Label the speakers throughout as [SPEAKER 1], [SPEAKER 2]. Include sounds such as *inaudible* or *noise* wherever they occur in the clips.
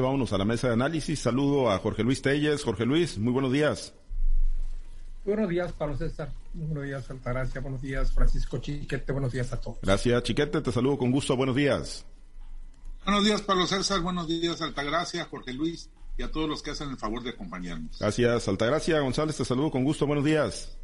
[SPEAKER 1] Vámonos a la mesa de análisis. Saludo a Jorge Luis Telles. Jorge Luis, muy buenos días.
[SPEAKER 2] Buenos días, Pablo César. Buenos días, Altagracia. Buenos días, Francisco Chiquete. Buenos días a todos.
[SPEAKER 1] Gracias, Chiquete. Te saludo con gusto. Buenos días.
[SPEAKER 3] Buenos días, Pablo César. Buenos días, Altagracia, Jorge Luis y a todos los que hacen el favor de acompañarnos.
[SPEAKER 1] Gracias, Altagracia. González, te saludo con gusto. Buenos días.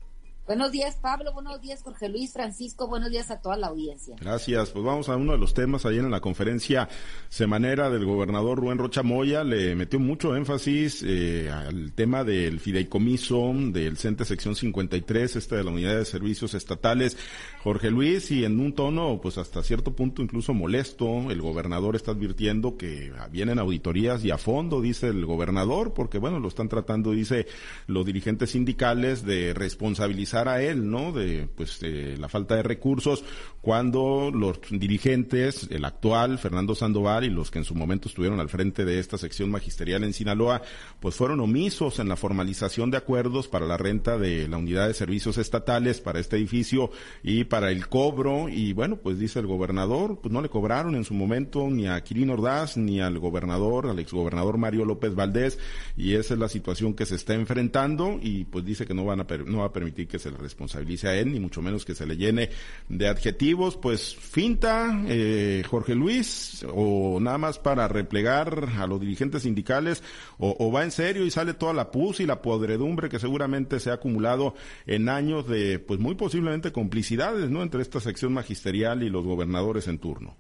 [SPEAKER 4] Buenos días, Pablo. Buenos días, Jorge Luis, Francisco. Buenos días a toda la audiencia.
[SPEAKER 1] Gracias. Pues vamos a uno de los temas. Ayer en la conferencia semanera del gobernador Rubén Rocha Moya le metió mucho énfasis eh, al tema del fideicomiso del CENTE sección 53, este de la Unidad de Servicios Estatales. Jorge Luis, y en un tono, pues hasta cierto punto incluso molesto, el gobernador está advirtiendo que vienen auditorías y a fondo, dice el gobernador, porque bueno, lo están tratando, dice los dirigentes sindicales, de responsabilizar a él, ¿no? De pues la falta de recursos cuando los dirigentes, el actual Fernando Sandoval y los que en su momento estuvieron al frente de esta sección magisterial en Sinaloa, pues fueron omisos en la formalización de acuerdos para la renta de la unidad de servicios estatales para este edificio y para el cobro y bueno, pues dice el gobernador, pues no le cobraron en su momento ni a Quirino Ordaz ni al gobernador, al exgobernador Mario López Valdés y esa es la situación que se está enfrentando y pues dice que no van a no va a permitir que se le responsabilice a él, ni mucho menos que se le llene de adjetivos, pues finta eh, Jorge Luis, o nada más para replegar a los dirigentes sindicales, o, va en serio y sale toda la pus y la podredumbre que seguramente se ha acumulado en años de, pues muy posiblemente complicidades, ¿no? Entre esta sección magisterial y los gobernadores en turno.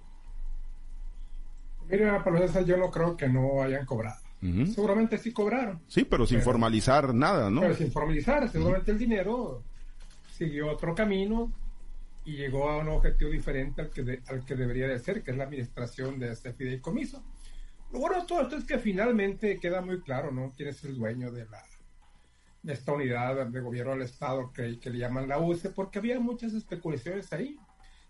[SPEAKER 2] Mira, por eso yo no creo que no hayan cobrado. Seguramente sí cobraron.
[SPEAKER 1] Sí, pero sin formalizar nada, ¿no?
[SPEAKER 2] Pero sin formalizar, seguramente el dinero siguió otro camino y llegó a un objetivo diferente al que, al que debería de ser, que es la administración de este fideicomiso. Lo bueno de todo esto es que finalmente queda muy claro, ¿no? Quién es el dueño de la de esta unidad de gobierno del Estado que, que le llaman la UCE, porque había muchas especulaciones ahí.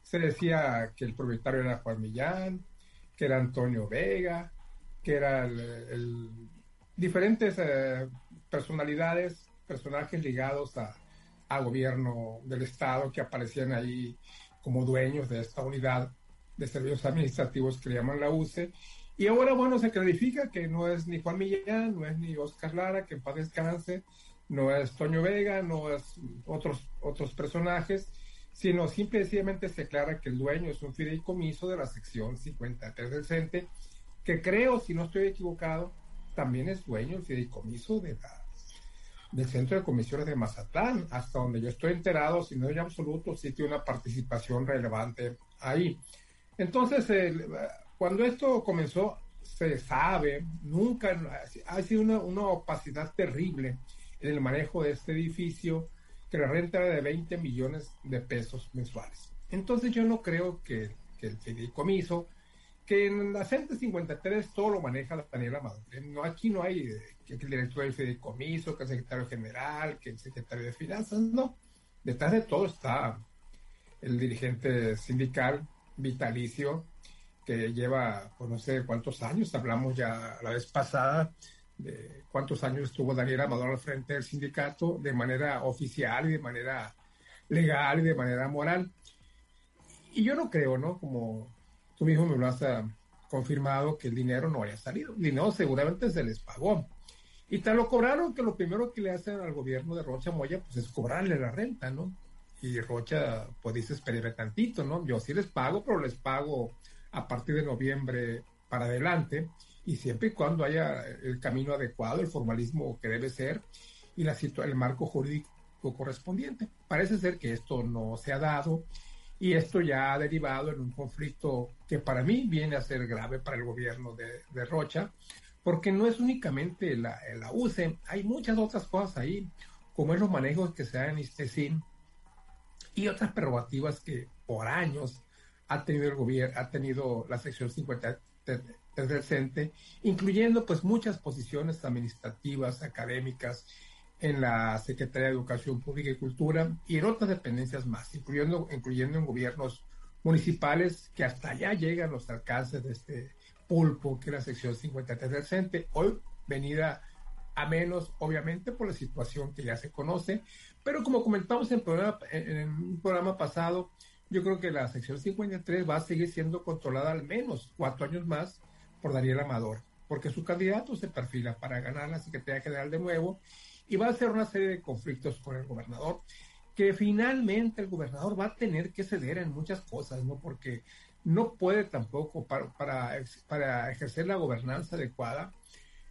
[SPEAKER 2] Se decía que el propietario era Juan Millán, que era Antonio Vega, que eran el, diferentes eh, personalidades, personajes ligados a, a gobierno del Estado que aparecían ahí como dueños de esta unidad de servicios administrativos que le llaman la UCE. Y ahora, bueno, se clarifica que no es ni Juan Millán, no es ni Oscar Lara, que en paz descanse, no es Toño Vega, no es otros, otros personajes, sino simplemente se aclara que el dueño es un fideicomiso de la sección 53 del CENTE, que creo, si no estoy equivocado, también es dueño el fideicomiso de la del Centro de Comisiones de Mazatlán, hasta donde yo estoy enterado, si no en absoluto, sí tiene una participación relevante ahí. Entonces, cuando esto comenzó, se sabe, nunca ha sido una, una, opacidad terrible en el manejo de este edificio, que la renta era de 20 millones de pesos mensuales. Entonces yo no creo que, que el fideicomiso que en la CENTE 53 todo lo maneja Daniela Maduro. No, aquí no hay eh, que el director del fideicomiso, que el secretario general, que el secretario de finanzas, no. Detrás de todo está el dirigente sindical vitalicio que lleva, pues no sé cuántos años, hablamos ya la vez pasada de cuántos años estuvo Daniela Amador al frente del sindicato de manera oficial y de manera legal y de manera moral. Y yo no creo, ¿no? Como tú mismo me lo has ah, confirmado que el dinero no haya salido. El dinero seguramente se les pagó. Y tal lo cobraron que lo primero que le hacen al gobierno de Rocha Moya pues es cobrarle la renta, ¿no? Y Rocha pues dice esperaré tantito, ¿no? Yo sí les pago, pero les pago a partir de noviembre para adelante y siempre y cuando haya el camino adecuado, el formalismo que debe ser y la el marco jurídico correspondiente. Parece ser que esto no se ha dado y esto ya ha derivado en un conflicto que para mí viene a ser grave para el gobierno de, Rocha, porque no es únicamente la, la, UCE, hay muchas otras cosas ahí, como es los manejos que se dan en ISTESIN y otras prerrogativas que por años ha tenido el gobierno, ha tenido la sección 50 del CENTE, incluyendo pues muchas posiciones administrativas, académicas, en la Secretaría de Educación Pública y Cultura y en otras dependencias más, incluyendo, incluyendo en gobiernos municipales que hasta allá llegan los alcances de este pulpo que es la sección 53 del CENTE, hoy venida a menos, obviamente, por la situación que ya se conoce, pero como comentamos en, en un programa pasado, yo creo que la sección 53 va a seguir siendo controlada al menos cuatro años más por Daniel Amador. porque su candidato se perfila para ganar la Secretaría General de nuevo y va a hacer una serie de conflictos con el gobernador que finalmente el gobernador va a tener que ceder en muchas cosas, ¿no? Porque no puede tampoco para, para, ejercer la gobernanza adecuada.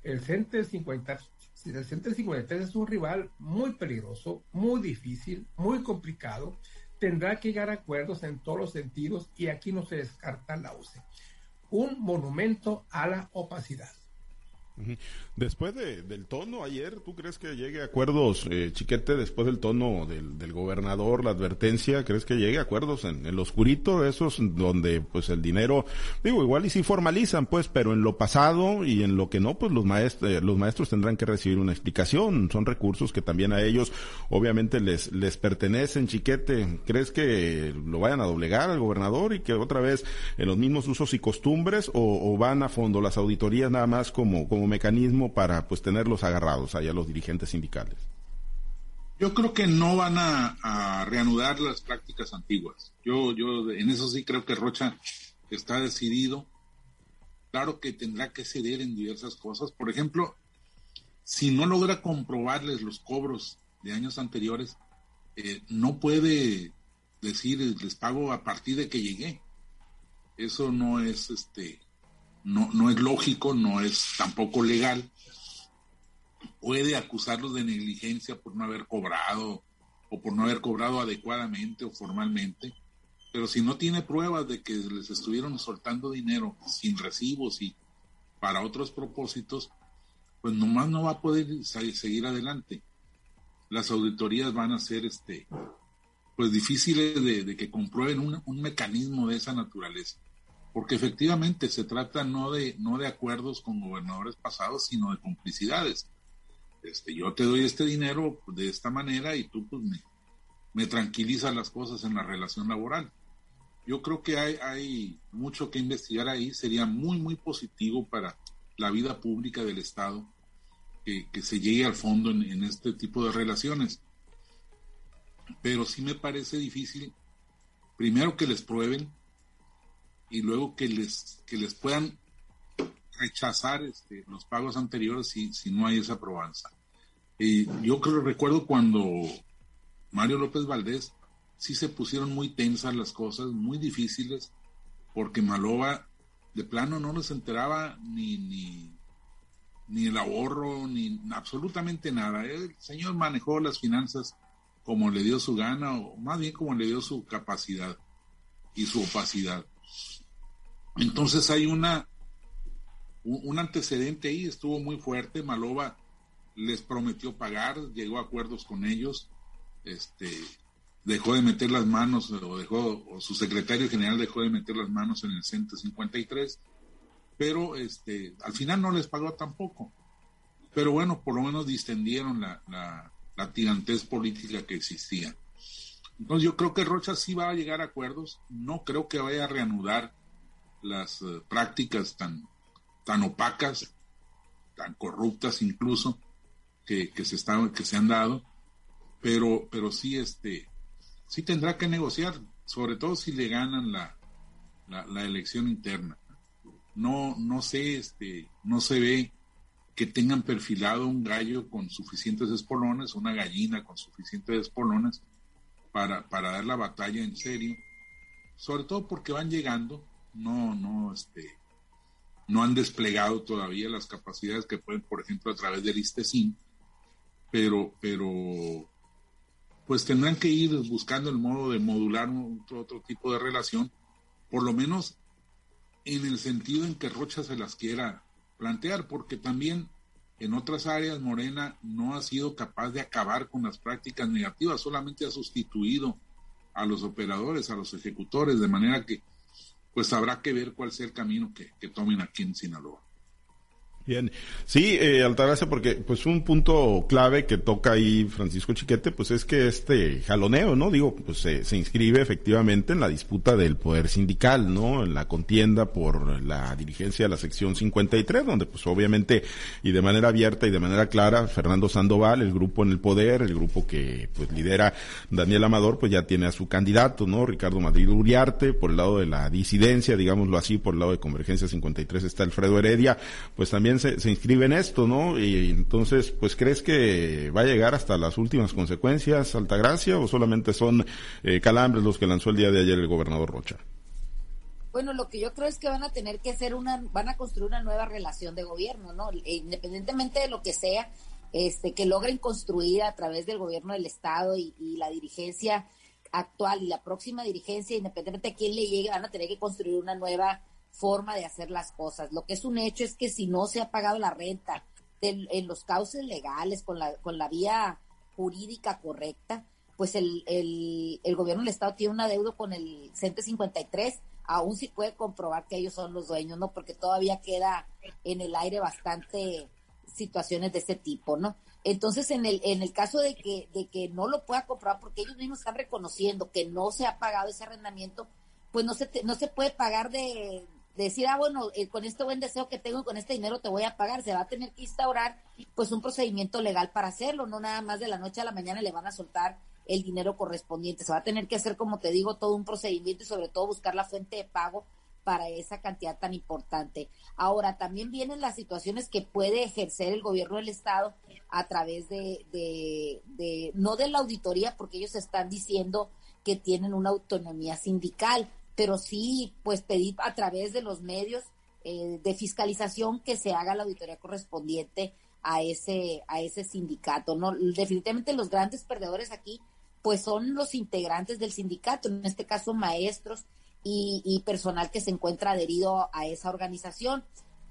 [SPEAKER 2] El CENTE 50, el CENTE 53 es un rival muy peligroso, muy difícil, muy complicado. Tendrá que llegar a acuerdos en todos los sentidos y aquí no se descarta la UCE. Un monumento a la opacidad.
[SPEAKER 1] Después del tono ayer, ¿tú crees que llegue a acuerdos, eh, Chiquete, después del tono del, gobernador, la advertencia, crees que llegue a acuerdos en, el oscurito, esos donde pues el dinero, digo, igual y si formalizan, pues, pero en lo pasado y en lo que no, pues los maestros, eh, los maestros tendrán que recibir una explicación, son recursos que también a ellos obviamente les, les pertenecen, Chiquete, ¿crees que lo vayan a doblegar al gobernador y que otra vez en los mismos usos y costumbres o, van a fondo las auditorías nada más como mecanismo para pues tenerlos agarrados allá los dirigentes sindicales?
[SPEAKER 3] Yo creo que no van a, reanudar las prácticas antiguas. Yo, yo en eso sí creo que Rocha está decidido. Claro que tendrá que ceder en diversas cosas. Por ejemplo, si no logra comprobarles los cobros de años anteriores, eh, no puede decir les pago a partir de que llegué. Eso no es este no, no es lógico, no es tampoco legal. Puede acusarlos de negligencia por no haber cobrado o por no haber cobrado adecuadamente o formalmente, pero si no tiene pruebas de que les estuvieron soltando dinero sin recibos y para otros propósitos, pues nomás no va a poder seguir adelante. Las auditorías van a ser este, pues difíciles de, que comprueben un mecanismo de esa naturaleza porque efectivamente se trata no de, no de acuerdos con gobernadores pasados, sino de complicidades. Este, yo te doy este dinero de esta manera y tú pues me, me tranquilizas las cosas en la relación laboral. Yo creo que hay, hay mucho que investigar ahí, sería muy, muy positivo para la vida pública del Estado que, que se llegue al fondo en, en este tipo de relaciones. Pero sí me parece difícil, primero que les prueben, y luego que les, que les puedan rechazar este, los pagos anteriores si, si no hay esa probanza. Y yo creo, recuerdo cuando Mario López Valdés sí se pusieron muy tensas las cosas, muy difíciles, porque Maloba de plano no nos enteraba ni, ni, ni el ahorro, ni absolutamente nada. El señor manejó las finanzas como le dio su gana, o más bien como le dio su capacidad y su opacidad. Entonces hay una un antecedente ahí, estuvo muy fuerte, Maloba les prometió pagar, llegó a acuerdos con ellos, este dejó de meter las manos o dejó o su secretario general dejó de meter las manos en el CENTE 53, pero este al final no les pagó tampoco. Pero bueno, por lo menos distendieron la, la, la tirantez política que existía. Entonces yo creo que Rocha sí va a llegar a acuerdos, no creo que vaya a reanudar las eh, prácticas tan, tan opacas, tan corruptas incluso, que, se están, que se han dado, pero, pero sí, este, sí tendrá que negociar, sobre todo si le ganan la, la, elección interna. No, no sé, este, no se ve que tengan perfilado un gallo con suficientes espolones, una gallina con suficientes espolones para, para dar la batalla en serio, sobre todo porque van llegando no, no, este, no han desplegado todavía las capacidades que pueden, por ejemplo, a través del ISTESIN, pero, pero, pues tendrán que ir buscando el modo de modular otro, otro tipo de relación, por lo menos en el sentido en que Rocha se las quiera plantear, porque también en otras áreas Morena no ha sido capaz de acabar con las prácticas negativas, solamente ha sustituido a los operadores, a los ejecutores, de manera que pues habrá que ver cuál sea el camino que, tomen aquí en Sinaloa.
[SPEAKER 1] Bien, sí, eh, Altagracia, porque pues un punto clave que toca ahí Francisco Chiquete, pues es que este jaloneo, ¿no? Digo, pues se, inscribe efectivamente en la disputa del poder sindical, ¿no? En la contienda por la dirigencia de la sección 53, donde pues obviamente y de manera abierta y de manera clara, Fernando Sandoval, el grupo en el poder, el grupo que pues lidera Daniel Amador, pues ya tiene a su candidato, ¿no? Ricardo Madrid Uriarte, por el lado de la disidencia, digámoslo así, por el lado de Convergencia 53 está Alfredo Heredia, pues también se, inscribe en esto, ¿no? Y entonces, pues, ¿crees que va a llegar hasta las últimas consecuencias, Altagracia, o solamente son eh, calambres los que lanzó el día de ayer el gobernador Rocha?
[SPEAKER 4] Bueno, lo que yo creo es que van a tener que hacer una, van a construir una nueva relación de gobierno, ¿no? E independientemente de lo que sea, este, que logren construir a través del gobierno del Estado y, y la dirigencia actual y la próxima dirigencia, independientemente de quién le llegue, van a tener que construir una nueva forma de hacer las cosas. Lo que es un hecho es que si no se ha pagado la renta en los cauces legales, con la, con la vía jurídica correcta, pues el, el, gobierno del Estado tiene un adeudo con el CENTE 53, aún si puede comprobar que ellos son los dueños, ¿no? Porque todavía queda en el aire bastante situaciones de ese tipo, ¿no? Entonces, en el, en el caso de que, de que no lo pueda comprobar, porque ellos mismos están reconociendo que no se ha pagado ese arrendamiento, pues no se, no se puede pagar de, decir, ah, bueno, eh, con este buen deseo que tengo, con este dinero te voy a pagar, se va a tener que instaurar pues un procedimiento legal para hacerlo, no nada más de la noche a la mañana le van a soltar el dinero correspondiente, se va a tener que hacer, como te digo, todo un procedimiento y sobre todo buscar la fuente de pago para esa cantidad tan importante. Ahora, también vienen las situaciones que puede ejercer el gobierno del Estado a través de, de, de no de la auditoría, porque ellos están diciendo que tienen una autonomía sindical, pero sí, pues pedir a través de los medios eh, de fiscalización que se haga la auditoría correspondiente a ese, a ese sindicato. ¿no? Definitivamente los grandes perdedores aquí, pues son los integrantes del sindicato, en este caso maestros y, y personal que se encuentra adherido a esa organización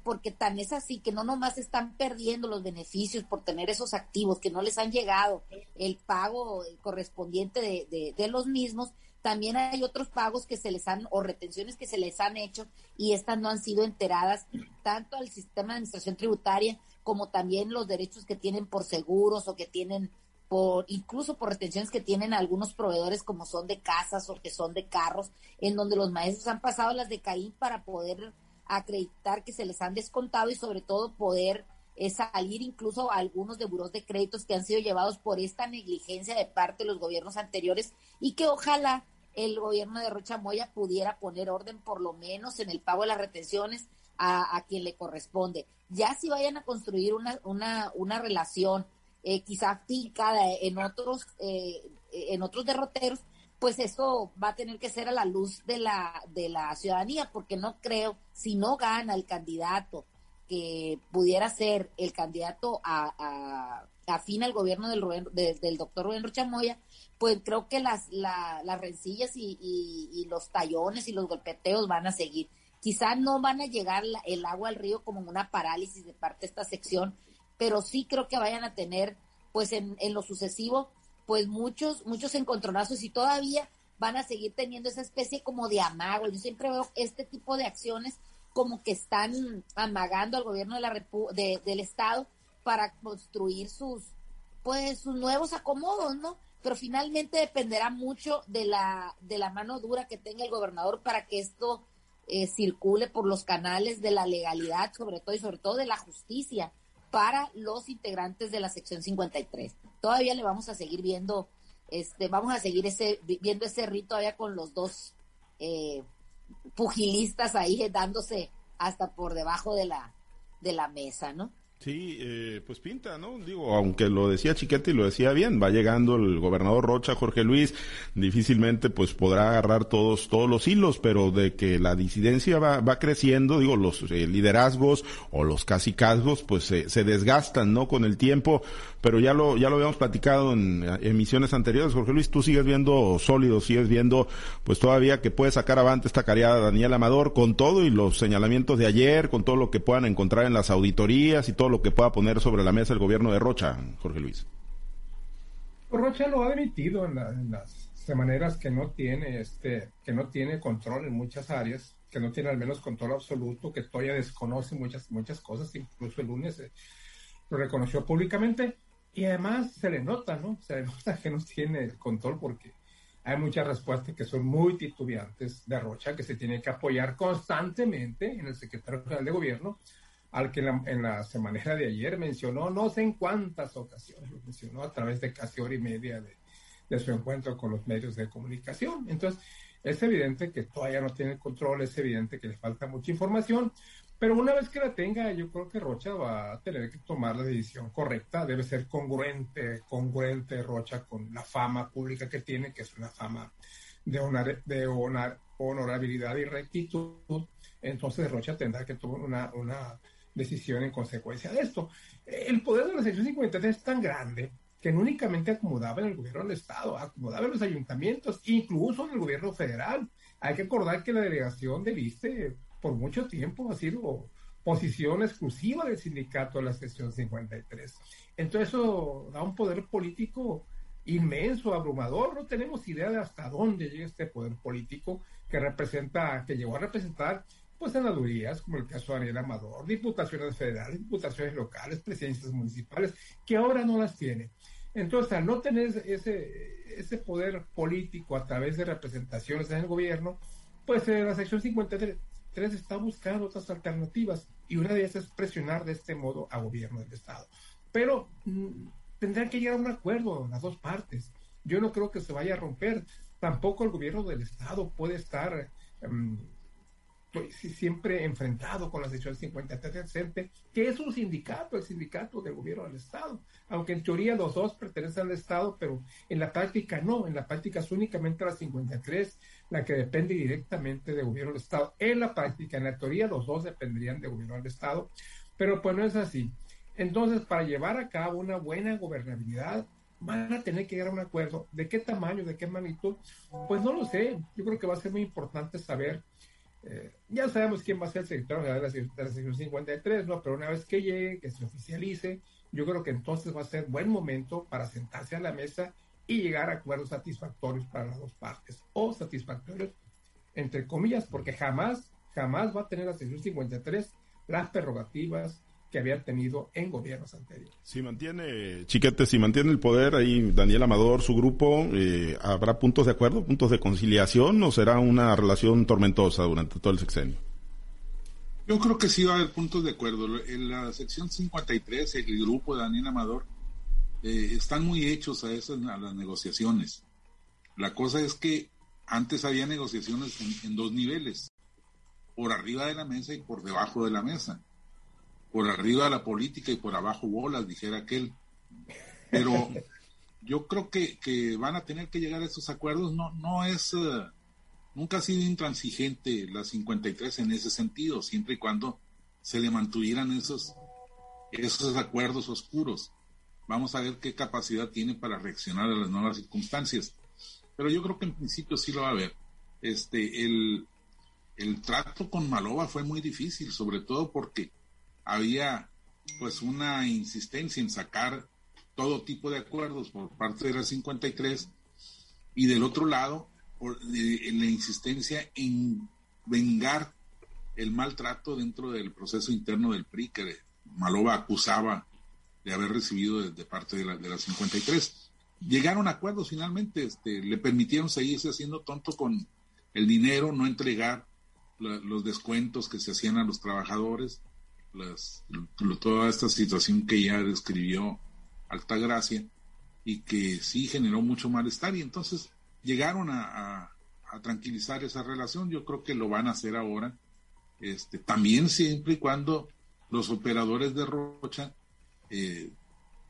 [SPEAKER 4] porque tan es así que no nomás están perdiendo los beneficios por tener esos activos que no les han llegado el pago correspondiente de, de, de los mismos, también hay otros pagos que se les han, o retenciones que se les han hecho y estas no han sido enteradas tanto al sistema de administración tributaria como también los derechos que tienen por seguros o que tienen por, incluso por retenciones que tienen algunos proveedores como son de casas o que son de carros, en donde los maestros han pasado las de Caín para poder acreditar que se les han descontado y sobre todo poder eh, salir incluso algunos de buros de créditos que han sido llevados por esta negligencia de parte de los gobiernos anteriores y que ojalá el gobierno de Rocha Moya pudiera poner orden por lo menos en el pago de las retenciones a, quien le corresponde. Ya si vayan a construir una, una, una relación eh, quizá fincada en otros, eh, en otros derroteros, pues eso va a tener que ser a la luz de la, de la ciudadanía, porque no creo, si no gana el candidato que pudiera ser el candidato a, a afín al gobierno del, del doctor Rubén Rocha Moya, pues creo que las, las rencillas y, y, los tallones y los golpeteos van a seguir. Quizá no van a llegar el agua al río como una parálisis de parte de esta sección, pero sí creo que vayan a tener, pues en, en lo sucesivo, pues muchos, muchos encontronazos y todavía van a seguir teniendo esa especie como de amago. Yo siempre veo este tipo de acciones como que están amagando al gobierno de la de, del Estado para construir sus, pues, sus nuevos acomodos, ¿no? pero finalmente dependerá mucho de la, de la mano dura que tenga el gobernador para que esto eh, circule por los canales de la legalidad, sobre todo y sobre todo de la justicia para los integrantes de la sección 53. Todavía le vamos a seguir viendo, este, vamos a seguir ese, viendo ese rito todavía con los dos eh, pugilistas ahí dándose hasta por debajo de la, de la mesa, ¿no?
[SPEAKER 1] Sí, eh, pues pinta, ¿no? Digo, aunque lo decía Chiquete y lo decía bien, va llegando el gobernador Rocha, Jorge Luis, difícilmente pues podrá agarrar todos, todos los hilos, pero de que la disidencia va, va creciendo, digo, los eh, liderazgos o los casicazgos pues se, se desgastan, ¿no? Con el tiempo, pero ya lo, ya lo habíamos platicado en emisiones anteriores, Jorge Luis, tú sigues viendo sólido, sigues viendo pues todavía que puede sacar avante esta cariada Daniel Amador con todo y los señalamientos de ayer, con todo lo que puedan encontrar en las auditorías y todo lo que pueda poner sobre la mesa el gobierno de Rocha, Jorge Luis.
[SPEAKER 2] Rocha lo ha admitido en, las maneras que no tiene este que no tiene control en muchas áreas que no tiene al menos control absoluto, que todavía desconoce muchas, muchas cosas, incluso el lunes eh, lo reconoció públicamente, y además se le nota, ¿no? Se le *laughs* nota que no tiene el control porque hay muchas respuestas que son muy titubeantes de Rocha, que se tiene que apoyar constantemente en el secretario general de gobierno, al que en la, semana de ayer mencionó no sé en cuántas ocasiones, lo mencionó a través de casi hora y media de, de su encuentro con los medios de comunicación. Entonces, es evidente que todavía no tiene control, es evidente que le falta mucha información, pero una vez que la tenga, yo creo que Rocha va a tener que tomar la decisión correcta. Debe ser congruente, congruente Rocha con la fama pública que tiene, que es una fama de, de honorabilidad y rectitud. Entonces Rocha tendrá que tomar una, una decisión en consecuencia de esto. El poder de la sección 53 es tan grande que no únicamente acomodaba en el gobierno del Estado, acomodaba en los ayuntamientos, incluso en el gobierno federal. Hay que acordar que la delegación de Viste por mucho tiempo ha sido posición exclusiva del sindicato de la sección 53. Entonces eso da un poder político inmenso, abrumador. No tenemos idea de hasta dónde llega este poder político que representa, que llegó a representar pues senadurías, como el caso de Daniel Amador, diputaciones federales, diputaciones locales, presidencias municipales, que ahora no las tiene. Entonces, al no tener ese, ese poder político a través de representaciones en el gobierno, pues eh, la sección 53 está buscando otras alternativas y una de ellas es presionar de este modo a gobierno del Estado. Pero mm, tendrán que llegar a un acuerdo las dos partes. Yo no creo que se vaya a romper. Tampoco el gobierno del Estado puede estar em, siempre enfrentado con la sección 53 que es un sindicato, el sindicato del gobierno del Estado. Aunque en teoría los dos pertenecen al Estado, pero en la práctica no. En la práctica es únicamente la 53 la que depende directamente del gobierno del Estado. En la práctica, en la teoría, los dos dependerían del gobierno del Estado, pero pues no es así. Entonces, para llevar a cabo una buena gobernabilidad, van a tener que llegar a un acuerdo. ¿De qué tamaño, de qué magnitud? Pues no lo sé. Yo creo que va a ser muy importante saber. Eh, ya sabemos quién va a ser el secretario de la, de la sección 53, ¿no? Pero una vez que llegue, que se oficialice, yo creo que entonces va a ser buen momento para sentarse a la mesa y llegar a acuerdos satisfactorios para las dos partes, o satisfactorios entre comillas, porque jamás, jamás va a tener la sección 53 las prerrogativas que había tenido en gobiernos anteriores.
[SPEAKER 1] Si mantiene, Chiquete, si mantiene el poder ahí Daniel Amador, su grupo, eh, ¿habrá puntos de acuerdo, puntos de conciliación o será una relación tormentosa durante todo el sexenio?
[SPEAKER 3] Yo creo que sí va a haber puntos de acuerdo. En la sección 53, el grupo de Daniel Amador eh, están muy hechos a esas a las negociaciones. La cosa es que antes había negociaciones en, dos niveles, por arriba de la mesa y por debajo de la mesa, por arriba la política y por abajo bolas, dijera aquel. Pero *laughs* yo creo que, que van a tener que llegar a esos acuerdos. No, no es, eh, nunca ha sido intransigente la 53 en ese sentido, siempre y cuando se le mantuvieran esos, esos acuerdos oscuros. Vamos a ver qué capacidad tiene para reaccionar a las nuevas circunstancias. Pero yo creo que en principio sí lo va a ver. Este, el, el trato con Malova fue muy difícil, sobre todo porque había pues una insistencia en sacar todo tipo de acuerdos por parte de la 53 y del otro lado la insistencia en vengar el maltrato dentro del proceso interno del PRI que Malova acusaba de haber recibido de, parte de la, de 53. Llegaron a acuerdos finalmente, este, le permitieron seguirse haciendo tonto con el dinero, no entregar los descuentos que se hacían a los trabajadores, toda esta situación que ya describió Altagracia y que sí generó mucho malestar y entonces llegaron a, a, tranquilizar esa relación. Yo creo que lo van a hacer ahora, este, también siempre y cuando los operadores de Rocha eh,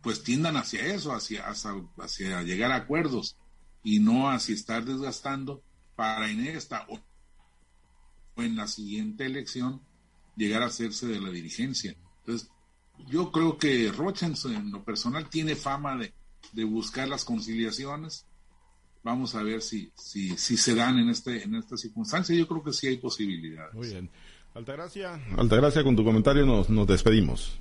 [SPEAKER 3] pues tiendan hacia eso, hacia, hacia, llegar a acuerdos y no hacia estar desgastando para en esta o, en la siguiente elección llegar a hacerse de la dirigencia. Entonces, yo creo que Rocha en, lo personal tiene fama de, de, buscar las conciliaciones. Vamos a ver si, si, si se dan en, este, en esta circunstancia. Yo creo que sí hay posibilidades.
[SPEAKER 1] Muy bien. Altagracia, Altagracia, con tu comentario nos, nos despedimos.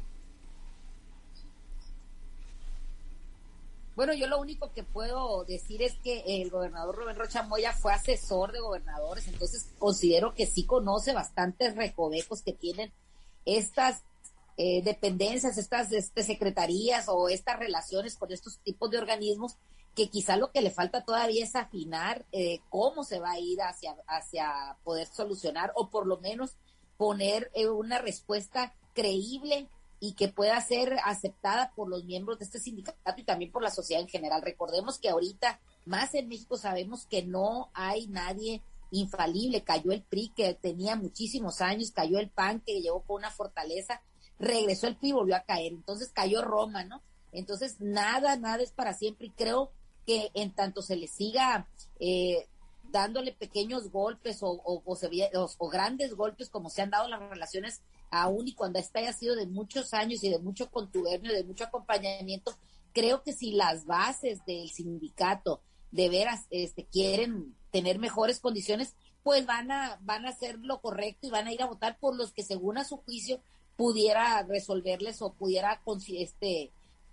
[SPEAKER 4] Bueno, yo lo único que puedo decir es que el gobernador Rubén Rocha Moya fue asesor de gobernadores, entonces considero que sí conoce bastantes recovecos que tienen estas eh, dependencias, estas este, secretarías o estas relaciones con estos tipos de organismos, que quizá lo que le falta todavía es afinar eh, cómo se va a ir hacia, poder solucionar o por lo menos poner eh, una respuesta creíble y que pueda ser aceptada por los miembros de este sindicato y también por la sociedad en general. Recordemos que ahorita, más en México, sabemos que no hay nadie infalible. Cayó el PRI, que tenía muchísimos años, cayó el PAN, que llegó con una fortaleza, regresó el PRI y volvió a caer. Entonces cayó Roma, ¿no? Entonces, nada, nada es para siempre y creo que en tanto se le siga eh, dándole pequeños golpes o, o, o, grandes golpes como se han dado las relaciones aún y cuando esta haya sido de muchos años y de mucho contubernio, de mucho acompañamiento, creo que si las bases del sindicato de veras este, quieren tener mejores condiciones, pues van a, van a hacer lo correcto y van a ir a votar por los que según a su juicio pudiera resolverles o pudiera este,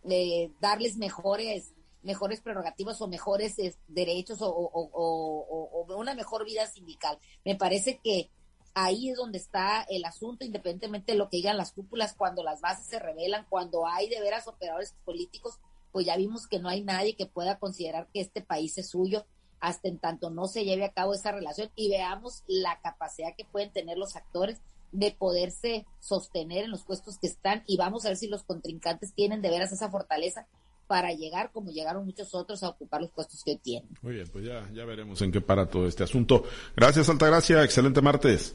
[SPEAKER 4] eh, darles mejores mejores prerrogativas o mejores derechos o, una mejor vida sindical. Me parece que ahí es donde está el asunto, independientemente de lo que digan las cúpulas, cuando las bases se revelan, cuando hay de veras operadores políticos, pues ya vimos que no hay nadie que pueda considerar que este país es suyo hasta en tanto no se lleve a cabo esa relación y veamos la capacidad que pueden tener los actores de poderse sostener en los puestos que están y vamos a ver si los contrincantes tienen de veras esa fortaleza para llegar, como llegaron muchos otros, a ocupar los puestos que tienen.
[SPEAKER 1] Muy bien, pues ya, ya veremos en qué para todo este asunto. Gracias, Altagracia. Excelente martes.